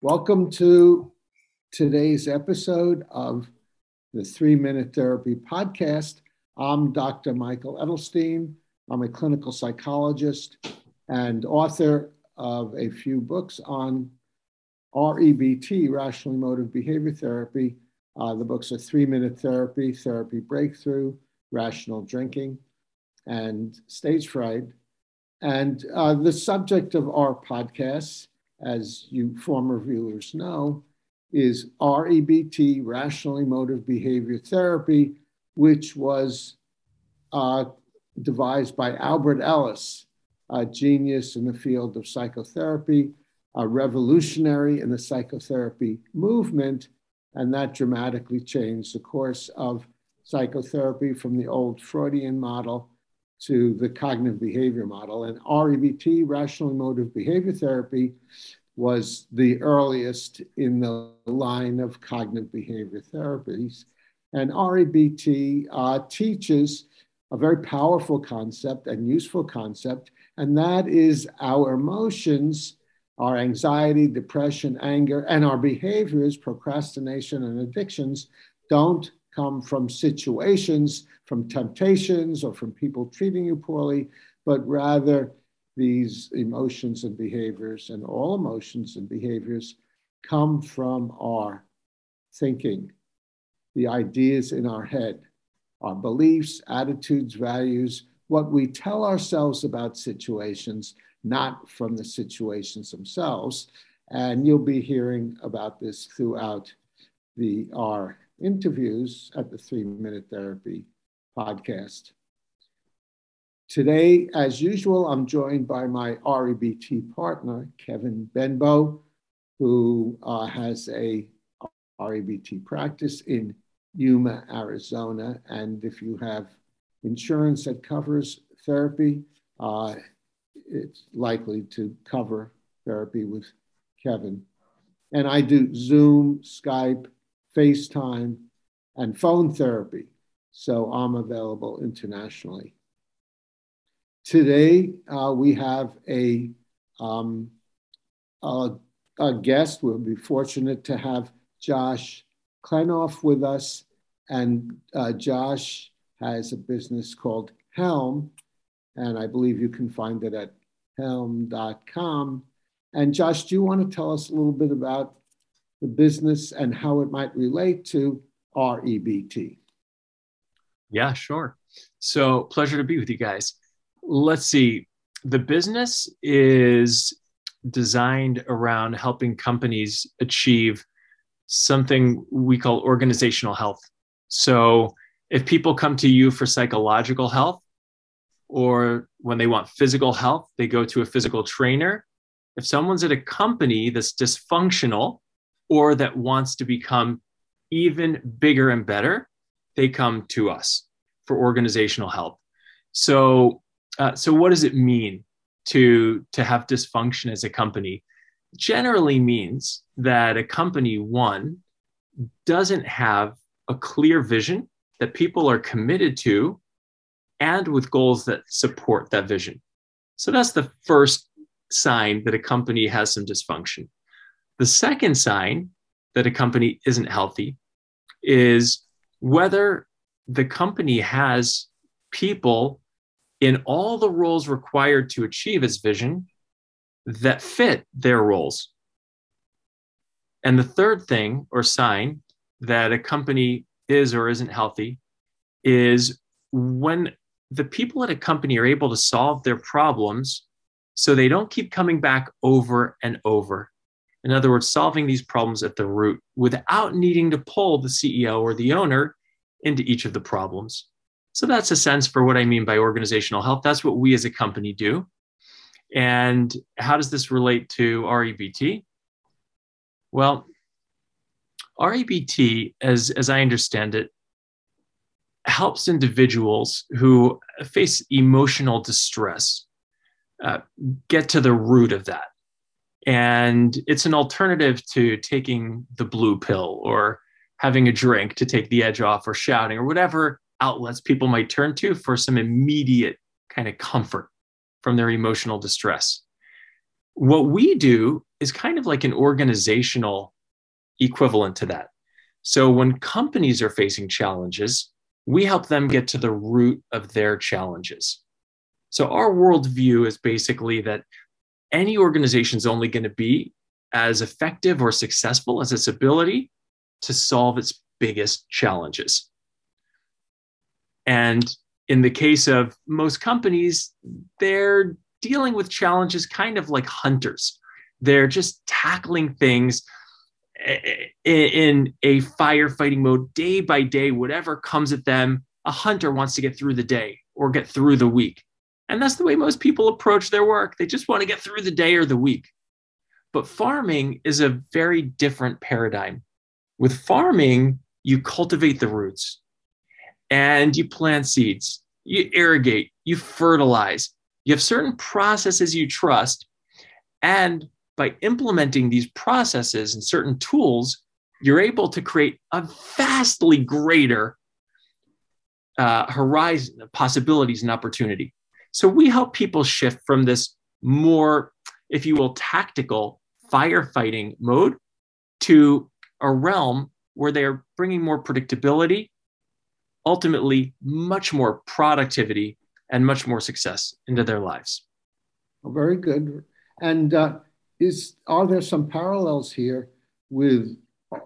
Welcome to today's episode of the Three Minute Therapy Podcast. I'm Dr. Michael Edelstein. I'm a clinical psychologist and author of a few books on REBT, Rational Emotive Behavior Therapy. Uh, the books are Three Minute Therapy, Therapy Breakthrough, Rational Drinking, and Stage Fright. And uh, the subject of our podcasts as you former viewers know, is REBT, Rational Emotive Behavior Therapy, which was uh, devised by Albert Ellis, a genius in the field of psychotherapy, a revolutionary in the psychotherapy movement, and that dramatically changed the course of psychotherapy from the old Freudian model to the cognitive behavior model. And REBT, rational emotive behavior therapy, was the earliest in the line of cognitive behavior therapies. And REBT uh, teaches a very powerful concept and useful concept, and that is our emotions, our anxiety, depression, anger, and our behaviors, procrastination, and addictions don't come from situations, from temptations, or from people treating you poorly, but rather these emotions and behaviors, and all emotions and behaviors come from our thinking, the ideas in our head, our beliefs, attitudes, values, what we tell ourselves about situations, not from the situations themselves. And you'll be hearing about this throughout the, our interviews at the Three Minute Therapy podcast. Today, as usual, I'm joined by my REBT partner, Kevin Benbow, who uh, has a REBT practice in Yuma, Arizona. And if you have insurance that covers therapy, uh, it's likely to cover therapy with Kevin. And I do Zoom, Skype, FaceTime, and phone therapy. So I'm available internationally. Today uh, we have a, um, a, a, guest. We'll be fortunate to have Josh Klenoff with us. And uh, Josh has a business called Helm. And I believe you can find it at helm.com. And Josh, do you want to tell us a little bit about the business and how it might relate to REBT? Yeah, sure. So, pleasure to be with you guys. Let's see. The business is designed around helping companies achieve something we call organizational health. So, if people come to you for psychological health, or when they want physical health, they go to a physical trainer. If someone's at a company that's dysfunctional, or that wants to become even bigger and better, they come to us for organizational help. So, uh, so what does it mean to to have dysfunction as a company? Generally means that a company one doesn't have a clear vision that people are committed to and with goals that support that vision. So that's the first sign that a company has some dysfunction. The second sign that a company isn't healthy is whether the company has people in all the roles required to achieve its vision that fit their roles. And the third thing or sign that a company is or isn't healthy is when the people at a company are able to solve their problems so they don't keep coming back over and over in other words, solving these problems at the root without needing to pull the CEO or the owner into each of the problems. So that's a sense for what I mean by organizational health. That's what we as a company do. And how does this relate to REBT? Well, REBT, as, as I understand it, helps individuals who face emotional distress uh, get to the root of that and it's an alternative to taking the blue pill or having a drink to take the edge off or shouting or whatever outlets people might turn to for some immediate kind of comfort from their emotional distress. What we do is kind of like an organizational equivalent to that. So when companies are facing challenges, we help them get to the root of their challenges. So our worldview is basically that any organization is only going to be as effective or successful as its ability to solve its biggest challenges. And in the case of most companies, they're dealing with challenges kind of like hunters. They're just tackling things eh, eh, in a firefighting mode day by day, whatever comes at them. A hunter wants to get through the day or get through the week. And that's the way most people approach their work. They just want to get through the day or the week. But farming is a very different paradigm. With farming, you cultivate the roots and you plant seeds, you irrigate, you fertilize, you have certain processes you trust. And by implementing these processes and certain tools, you're able to create a vastly greater uh, horizon of possibilities and opportunity. So we help people shift from this more, if you will, tactical firefighting mode to a realm where they are bringing more predictability, ultimately, much more productivity and much more success into their lives. Very good. And uh, is are there some parallels here with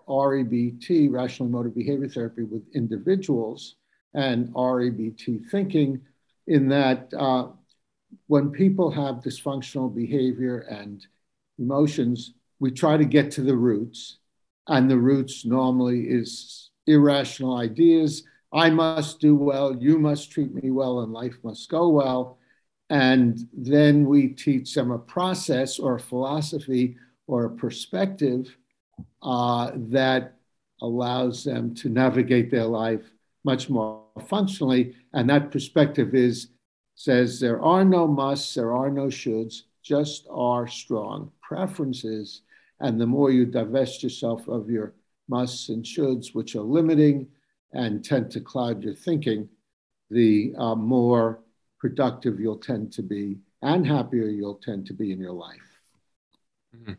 REBT, rational emotive behavior therapy, with individuals and REBT thinking, in that uh, when people have dysfunctional behavior and emotions, we try to get to the roots, and the roots normally is irrational ideas. I must do well, you must treat me well, and life must go well. And then we teach them a process or a philosophy or a perspective uh, that allows them to navigate their life much more functionally. And that perspective is says there are no musts, there are no shoulds, just are strong preferences. And the more you divest yourself of your musts and shoulds, which are limiting and tend to cloud your thinking, the uh, more productive you'll tend to be and happier you'll tend to be in your life. Mm-hmm.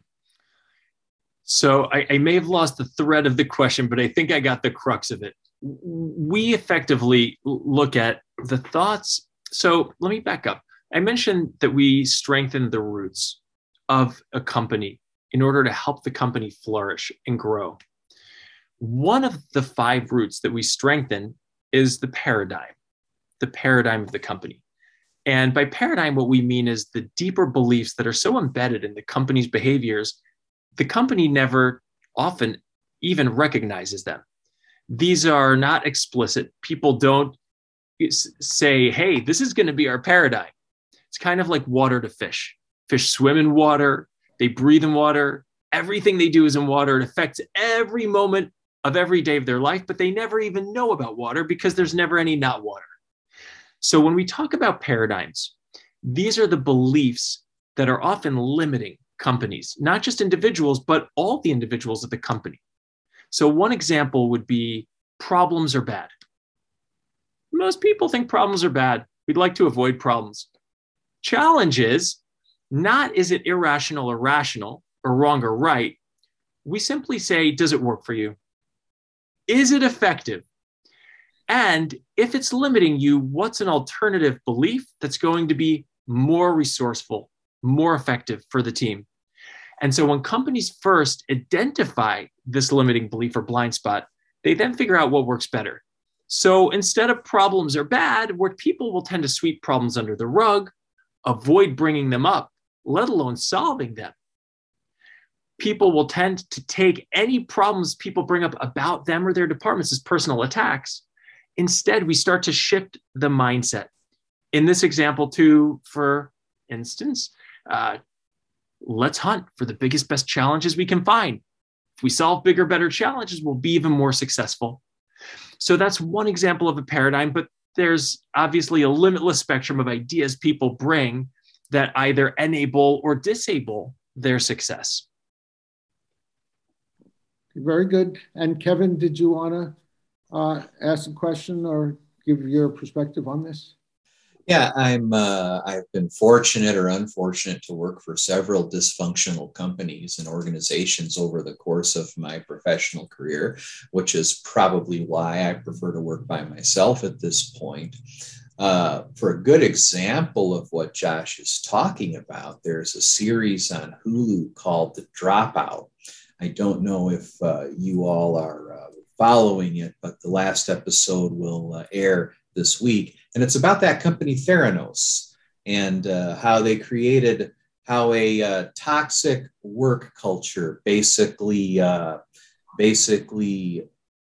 So I, I, may have lost the thread of the question, but I think I got the crux of it. We effectively look at the thoughts. So let me back up. I mentioned that we strengthen the roots of a company in order to help the company flourish and grow. One of the five roots that we strengthen is the paradigm, the paradigm of the company. And by paradigm, what we mean is the deeper beliefs that are so embedded in the company's behaviors, the company never often even recognizes them. These are not explicit. People don't say, hey, this is going to be our paradigm. It's kind of like water to fish. Fish swim in water, they breathe in water. Everything they do is in water. It affects every moment of every day of their life, but they never even know about water because there's never any not water. So when we talk about paradigms, these are the beliefs that are often limiting companies, not just individuals, but all the individuals of the company. So one example would be problems are bad. Most people think problems are bad. We'd like to avoid problems. Challenge is not is it irrational or rational or wrong or right. We simply say, does it work for you? Is it effective? And if it's limiting you, what's an alternative belief that's going to be more resourceful, more effective for the team? And so when companies first identify this limiting belief or blind spot, they then figure out what works better. So instead of problems are bad, where people will tend to sweep problems under the rug, avoid bringing them up, let alone solving them. People will tend to take any problems people bring up about them or their departments as personal attacks. Instead, we start to shift the mindset. In this example, too, for instance, uh, let's hunt for the biggest, best challenges we can find. If we solve bigger, better challenges, we'll be even more successful. So that's one example of a paradigm, but there's obviously a limitless spectrum of ideas people bring that either enable or disable their success. Very good. And Kevin, did you want to uh, ask a question or give your perspective on this? Yeah, I'm. Uh, I've been fortunate or unfortunate to work for several dysfunctional companies and organizations over the course of my professional career, which is probably why I prefer to work by myself at this point. Uh, for a good example of what Josh is talking about, there's a series on Hulu called The Dropout. I don't know if uh, you all are uh, following it, but the last episode will uh, air this week. And it's about that company, Theranos, and uh, how they created how a uh, toxic work culture basically basically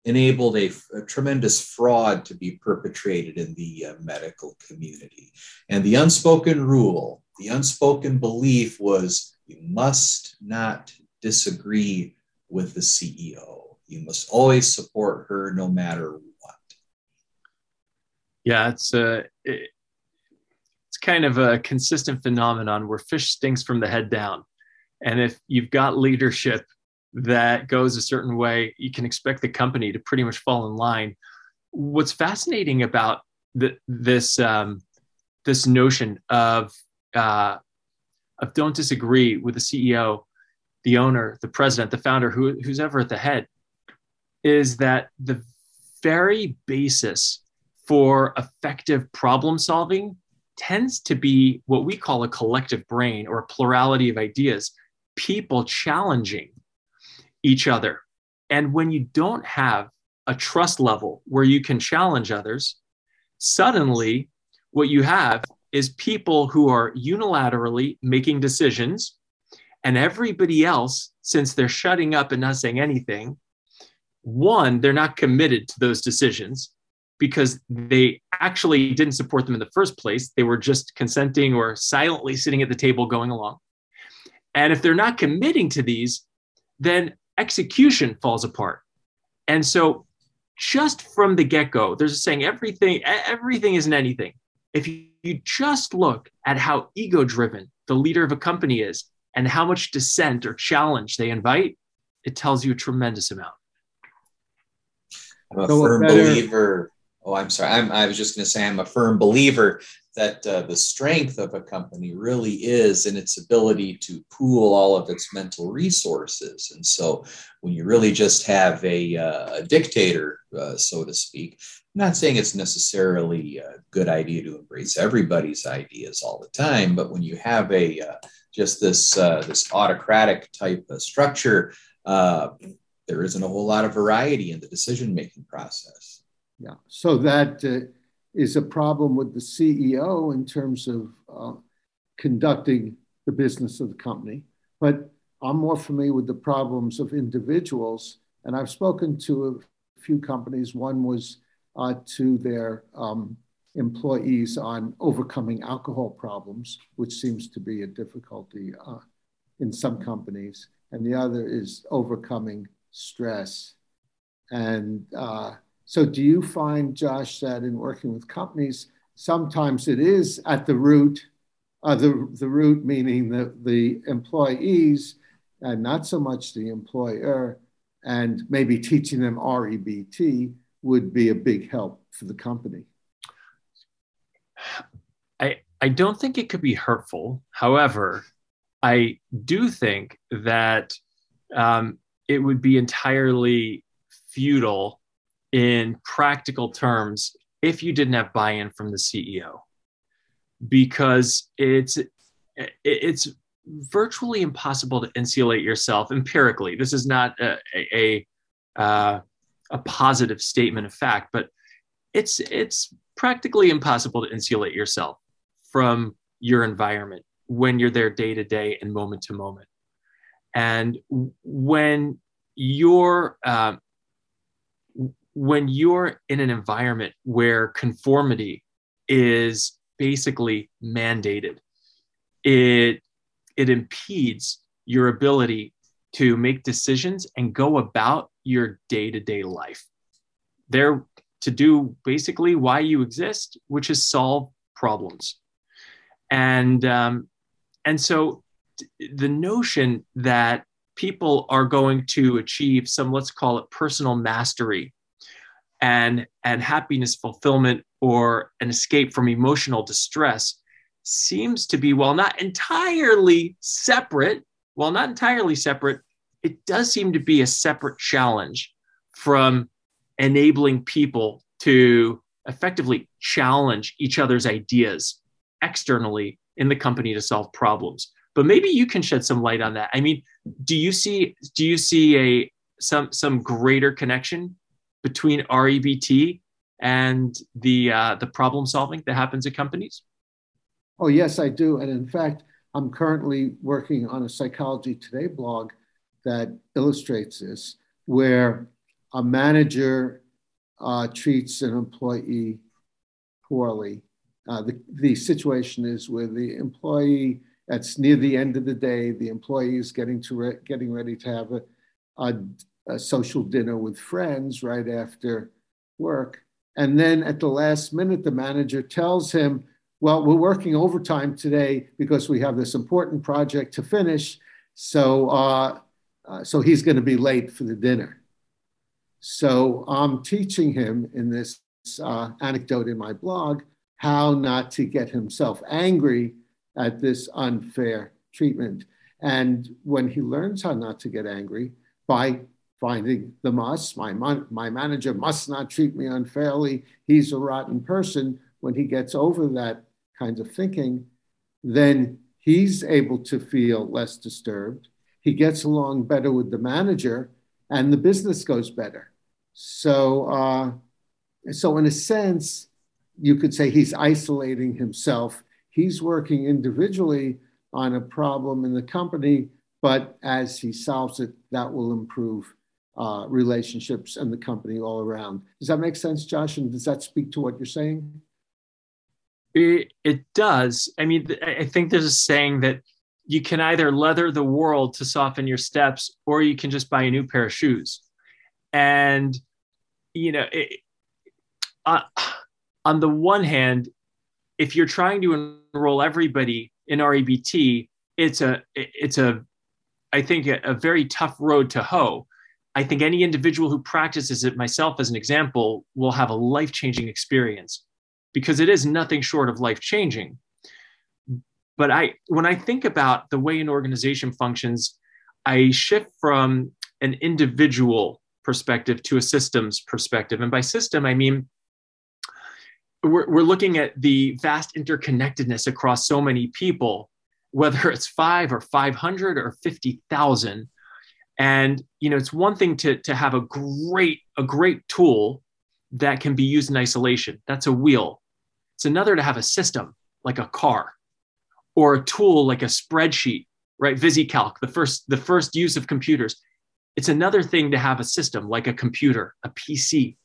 enabled a, a, tremendous fraud to be perpetrated in the uh, medical community. And the unspoken rule, the unspoken belief was you must not disagree with the CEO. You must always support her no matter. Yeah, it's a uh, it, it's kind of a consistent phenomenon where fish stinks from the head down. And if you've got leadership that goes a certain way, you can expect the company to pretty much fall in line. What's fascinating about the, this um, this notion of uh, of don't disagree with the CEO, the owner, the president, the founder, who, who's ever at the head, is that the very basis for effective problem solving tends to be what we call a collective brain or a plurality of ideas, people challenging each other. And when you don't have a trust level where you can challenge others, suddenly what you have is people who are unilaterally making decisions, and everybody else, since they're shutting up and not saying anything, one, they're not committed to those decisions because they actually didn't support them in the first place. They were just consenting or silently sitting at the table going along. And if they're not committing to these, then execution falls apart. And so just from the get-go, there's a saying everything everything isn't anything. If you, you just look at how ego-driven the leader of a company is and how much dissent or challenge they invite, it tells you a tremendous amount. I'm a so firm believer. Oh, I'm sorry. I'm, I was just going to say I'm a firm believer that uh, the strength of a company really is in its ability to pool all of its mental resources. And so when you really just have a, uh, a dictator, uh, so to speak, I'm not saying it's necessarily a good idea to embrace everybody's ideas all the time, but when you have a uh, just this uh, this autocratic type of structure, uh, there isn't a whole lot of variety in the decision making process. Yeah. So that is a problem with the CEO in terms of uh, conducting the business of the company. But I'm more familiar with the problems of individuals. And I've spoken to a few companies. One was uh, to their um, employees on overcoming alcohol problems, which seems to be a difficulty uh, in some companies. And the other is overcoming stress. And uh, so, do you find, Josh, that in working with companies, sometimes it is at the root, uh, the, the root meaning the, the employees and not so much the employer, and maybe teaching them REBT would be a big help for the company? I, I don't think it could be hurtful. However, I do think that um, it would be entirely futile in practical terms if you didn't have buy-in from the CEO because it's it's virtually impossible to insulate yourself empirically. This is not a a, a, a positive statement of fact but it's it's practically impossible to insulate yourself from your environment when you're there day to day and moment to moment. And when you're uh, when you're in an environment where conformity is basically mandated, it it impedes your ability to make decisions and go about your day-to-day life. There to do basically why you exist, which is solve problems. And um, and so the notion that people are going to achieve some let's call it personal mastery and and happiness fulfillment or an escape from emotional distress seems to be while not entirely separate while not entirely separate it does seem to be a separate challenge from enabling people to effectively challenge each other's ideas externally in the company to solve problems. But maybe you can shed some light on that. I mean do you see do you see a some some greater connection between REBT and the uh, the problem solving that happens at companies? Oh yes, I do, and in fact, I'm currently working on a Psychology Today blog that illustrates this, where a manager uh, treats an employee poorly. Uh, the, the situation is where the employee, it's near the end of the day, the employee is getting to re- getting ready to have a, a a social dinner with friends right after work. And then at the last minute, the manager tells him, Well, we're working overtime today because we have this important project to finish. So, uh, uh, so he's going to be late for the dinner. So I'm teaching him in this uh, anecdote in my blog how not to get himself angry at this unfair treatment. And when he learns how not to get angry by finding the must. My, my manager must not treat me unfairly. He's a rotten person. When he gets over that kind of thinking, then he's able to feel less disturbed. He gets along better with the manager, and the business goes better. So, uh, so in a sense, you could say he's isolating himself. He's working individually on a problem in the company, but as he solves it, that will improve uh, relationships and the company all around. Does that make sense, Josh? And does that speak to what you're saying? It, it does. I mean, I think there's a saying that you can either leather the world to soften your steps, or you can just buy a new pair of shoes. And, you know, it, uh, on the one hand, if you're trying to enroll everybody in REBT, it's a it's a I think a, a very tough road to hoe I think any individual who practices it, myself as an example, will have a life changing experience because it is nothing short of life changing. But I, when I think about the way an organization functions, I shift from an individual perspective to a systems perspective. And by system, I mean we're, we're looking at the vast interconnectedness across so many people, whether it's five or 500 or 50,000 and you know, it's one thing to to have a great a great tool that can be used in isolation. That's a wheel. It's another to have a system like a car, or a tool like a spreadsheet, right? VisiCalc, the first the first use of computers. It's another thing to have a system like a computer, a PC.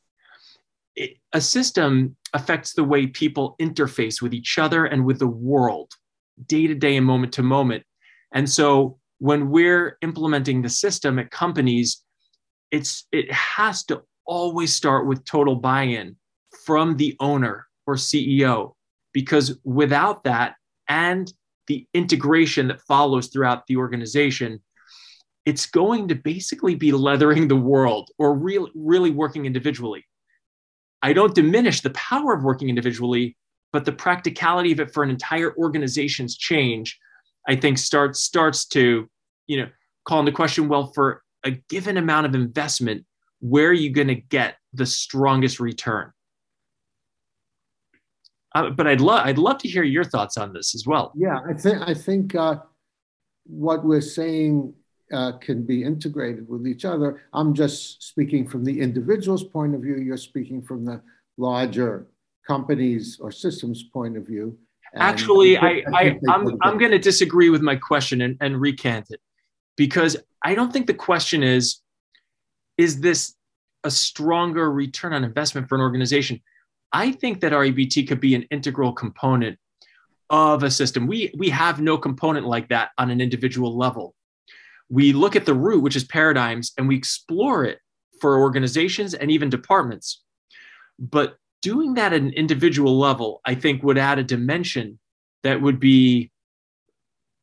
It, a system affects the way people interface with each other and with the world, day to day and moment to moment. And so when we're implementing the system at companies, it's it has to always start with total buy-in from the owner or CEO because without that and the integration that follows throughout the organization it's going to basically be leathering the world or really really working individually. I don't diminish the power of working individually but the practicality of it for an entire organization's change I think starts starts to, you know, call into question, well, for a given amount of investment, where are you going to get the strongest return? Uh, but I'd love I'd love to hear your thoughts on this as well. Yeah, I think I think uh, what we're saying uh, can be integrated with each other. I'm just speaking from the individual's point of view. You're speaking from the larger companies or systems point of view. Actually, I, I, I I'm, I'm going to disagree with my question and, and recant it because I don't think the question is, is this a stronger return on investment for an organization? I think that REBT could be an integral component of a system. We, we have no component like that on an individual level. We look at the root, which is paradigms, and we explore it for organizations and even departments. But doing that at an individual level, I think would add a dimension that would be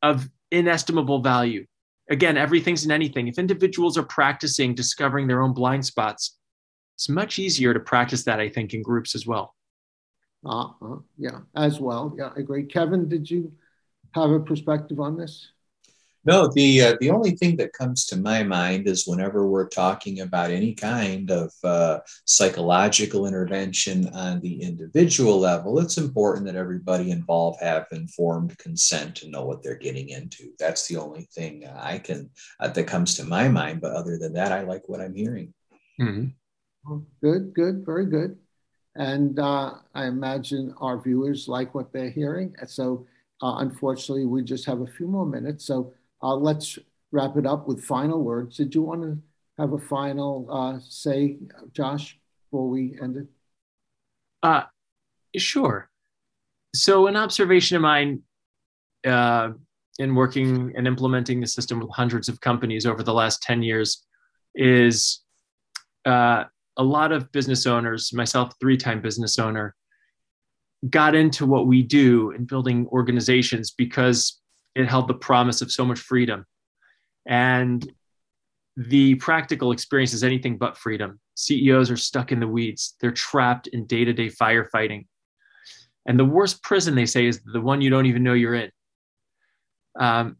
of inestimable value. Again, everything's in anything. If individuals are practicing discovering their own blind spots, it's much easier to practice that, I think, in groups as well. Uh, uh, yeah, as well. Yeah, I agree. Kevin, did you have a perspective on this? No, the uh, the only thing that comes to my mind is whenever we're talking about any kind of uh, psychological intervention on the individual level, it's important that everybody involved have informed consent to know what they're getting into. That's the only thing I can uh, that comes to my mind. But other than that, I like what I'm hearing. Mm-hmm. Good, good, very good. And uh, I imagine our viewers like what they're hearing. So uh, unfortunately, we just have a few more minutes. So uh, let's wrap it up with final words. Did you want to have a final uh, say, Josh, before we end it? Uh, sure. So, an observation of mine uh, in working and implementing the system with hundreds of companies over the last 10 years is uh, a lot of business owners, myself, three time business owner, got into what we do in building organizations because it held the promise of so much freedom. And the practical experience is anything but freedom. CEOs are stuck in the weeds, they're trapped in day to day firefighting. And the worst prison, they say, is the one you don't even know you're in. Um,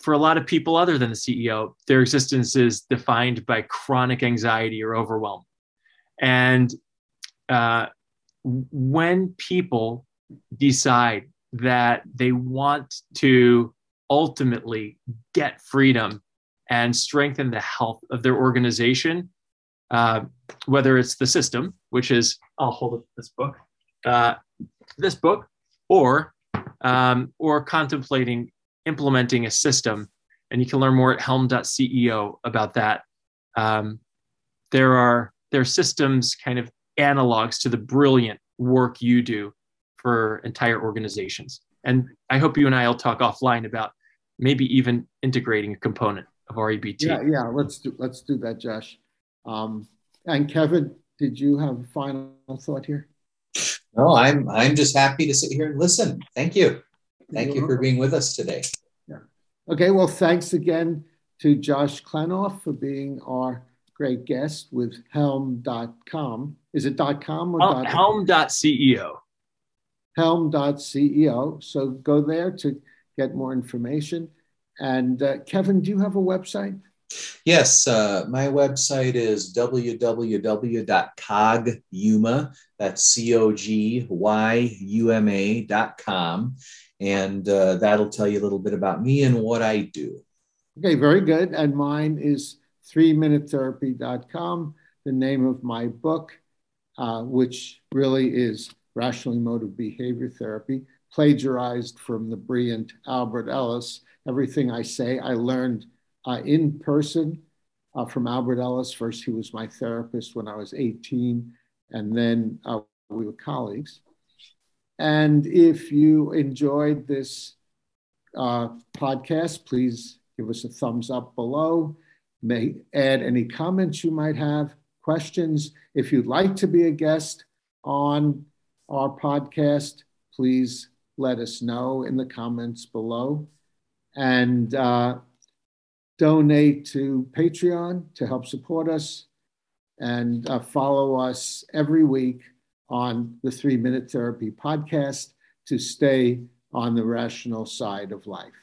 for a lot of people, other than the CEO, their existence is defined by chronic anxiety or overwhelm. And uh, when people decide that they want to ultimately get freedom and strengthen the health of their organization, uh, whether it's the system, which is, I'll hold up this book, uh, this book, or um, or contemplating implementing a system. And you can learn more at helm.ceo about that. Um, there are there are systems kind of analogs to the brilliant work you do for entire organizations. And I hope you and I will talk offline about maybe even integrating a component of REBT. Yeah, yeah, let's do let's do that, Josh. Um, and Kevin, did you have a final thought here? No, I'm I'm just happy to sit here and listen. Thank you. Thank you for being with us today. Yeah. Okay, well, thanks again to Josh Klenoff for being our great guest with helm.com. Is it .com or dot helm.ceo? Helm.ceo. So go there to get more information. And uh, Kevin, do you have a website? Yes, uh, my website is www.cogyuma, that's C-O-G-Y-U-M-A dot com. And uh, that'll tell you a little bit about me and what I do. Okay, very good. And mine is 3minutetherapy.com, the name of my book, uh, which really is Rational Emotive Behavior Therapy, plagiarized from the brilliant Albert Ellis. Everything I say, I learned uh, in person uh, from Albert Ellis. First, he was my therapist when I was 18, and then uh, we were colleagues. And if you enjoyed this uh, podcast, please give us a thumbs up below may add any comments you might have, questions. If you'd like to be a guest on our podcast, please let us know in the comments below. And uh, donate to Patreon to help support us and uh, follow us every week on the Three Minute Therapy podcast to stay on the rational side of life.